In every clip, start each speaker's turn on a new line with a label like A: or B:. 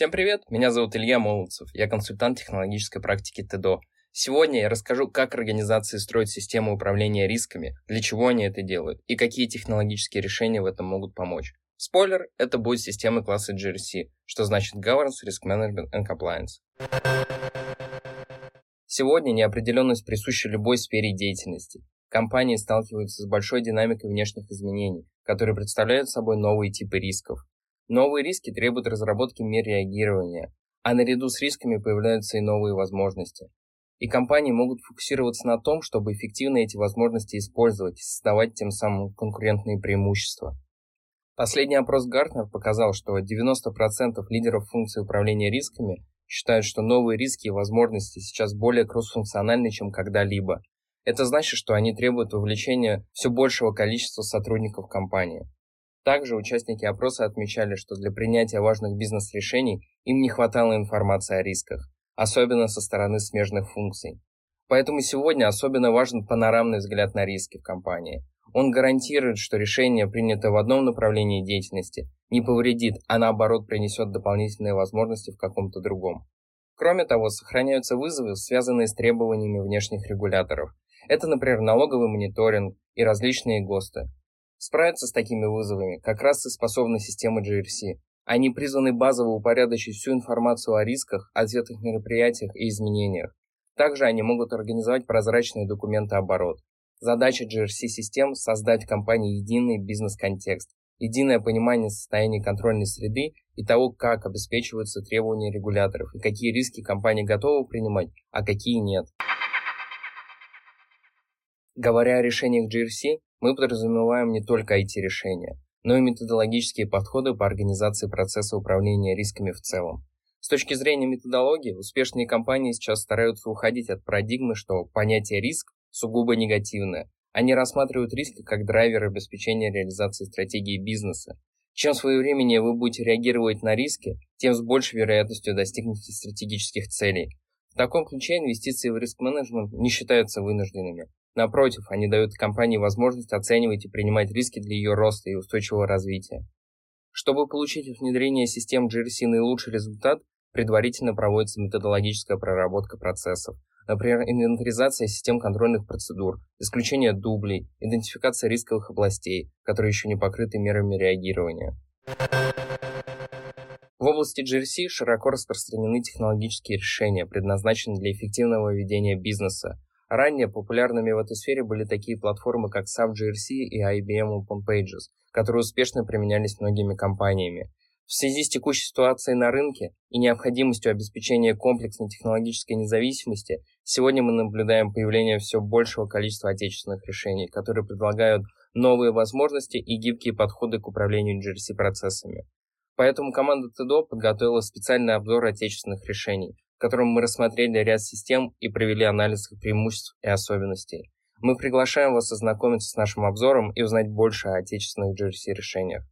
A: Всем привет, меня зовут Илья Молодцев, я консультант технологической практики ТЭДО. Сегодня я расскажу, как организации строят систему управления рисками, для чего они это делают и какие технологические решения в этом могут помочь. Спойлер, это будет система класса GRC, что значит Governance, Risk Management and Compliance. Сегодня неопределенность присуща любой сфере деятельности. Компании сталкиваются с большой динамикой внешних изменений, которые представляют собой новые типы рисков. Новые риски требуют разработки мер реагирования, а наряду с рисками появляются и новые возможности. И компании могут фокусироваться на том, чтобы эффективно эти возможности использовать и создавать тем самым конкурентные преимущества. Последний опрос Гартнер показал, что 90% лидеров функции управления рисками считают, что новые риски и возможности сейчас более кроссфункциональны, чем когда-либо, это значит, что они требуют вовлечения все большего количества сотрудников компании. Также участники опроса отмечали, что для принятия важных бизнес-решений им не хватало информации о рисках, особенно со стороны смежных функций. Поэтому сегодня особенно важен панорамный взгляд на риски в компании. Он гарантирует, что решение, принятое в одном направлении деятельности, не повредит, а наоборот принесет дополнительные возможности в каком-то другом. Кроме того, сохраняются вызовы, связанные с требованиями внешних регуляторов, это, например, налоговый мониторинг и различные ГОСТы. Справиться с такими вызовами как раз и способны системы GRC. Они призваны базово упорядочить всю информацию о рисках, ответных мероприятиях и изменениях. Также они могут организовать прозрачные документооборот. Задача GRC-систем – создать в компании единый бизнес-контекст, единое понимание состояния контрольной среды и того, как обеспечиваются требования регуляторов и какие риски компания готова принимать, а какие нет. Говоря о решениях GRC, мы подразумеваем не только IT-решения, но и методологические подходы по организации процесса управления рисками в целом. С точки зрения методологии, успешные компании сейчас стараются уходить от парадигмы, что понятие риск сугубо негативное. Они рассматривают риски как драйвер обеспечения реализации стратегии бизнеса. Чем своевременнее вы будете реагировать на риски, тем с большей вероятностью достигнете стратегических целей. В таком ключе инвестиции в риск-менеджмент не считаются вынужденными. Напротив, они дают компании возможность оценивать и принимать риски для ее роста и устойчивого развития. Чтобы получить от внедрения систем GRC наилучший результат, предварительно проводится методологическая проработка процессов, например, инвентаризация систем контрольных процедур, исключение дублей, идентификация рисковых областей, которые еще не покрыты мерами реагирования. В области GRC широко распространены технологические решения, предназначенные для эффективного ведения бизнеса, Ранее популярными в этой сфере были такие платформы, как SAP GRC и IBM OpenPages, которые успешно применялись многими компаниями. В связи с текущей ситуацией на рынке и необходимостью обеспечения комплексной технологической независимости, сегодня мы наблюдаем появление все большего количества отечественных решений, которые предлагают новые возможности и гибкие подходы к управлению GRC-процессами. Поэтому команда ТДО подготовила специальный обзор отечественных решений, в котором мы рассмотрели ряд систем и провели анализ их преимуществ и особенностей. Мы приглашаем вас ознакомиться с нашим обзором и узнать больше о отечественных GRC-решениях.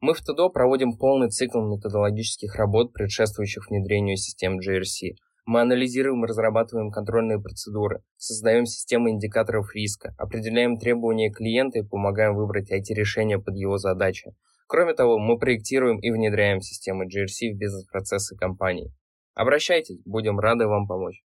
A: Мы в ТДО проводим полный цикл методологических работ, предшествующих внедрению систем GRC. Мы анализируем и разрабатываем контрольные процедуры, создаем системы индикаторов риска, определяем требования клиента и помогаем выбрать IT-решения под его задачи. Кроме того, мы проектируем и внедряем системы GRC в бизнес-процессы компании. Обращайтесь, будем рады вам помочь.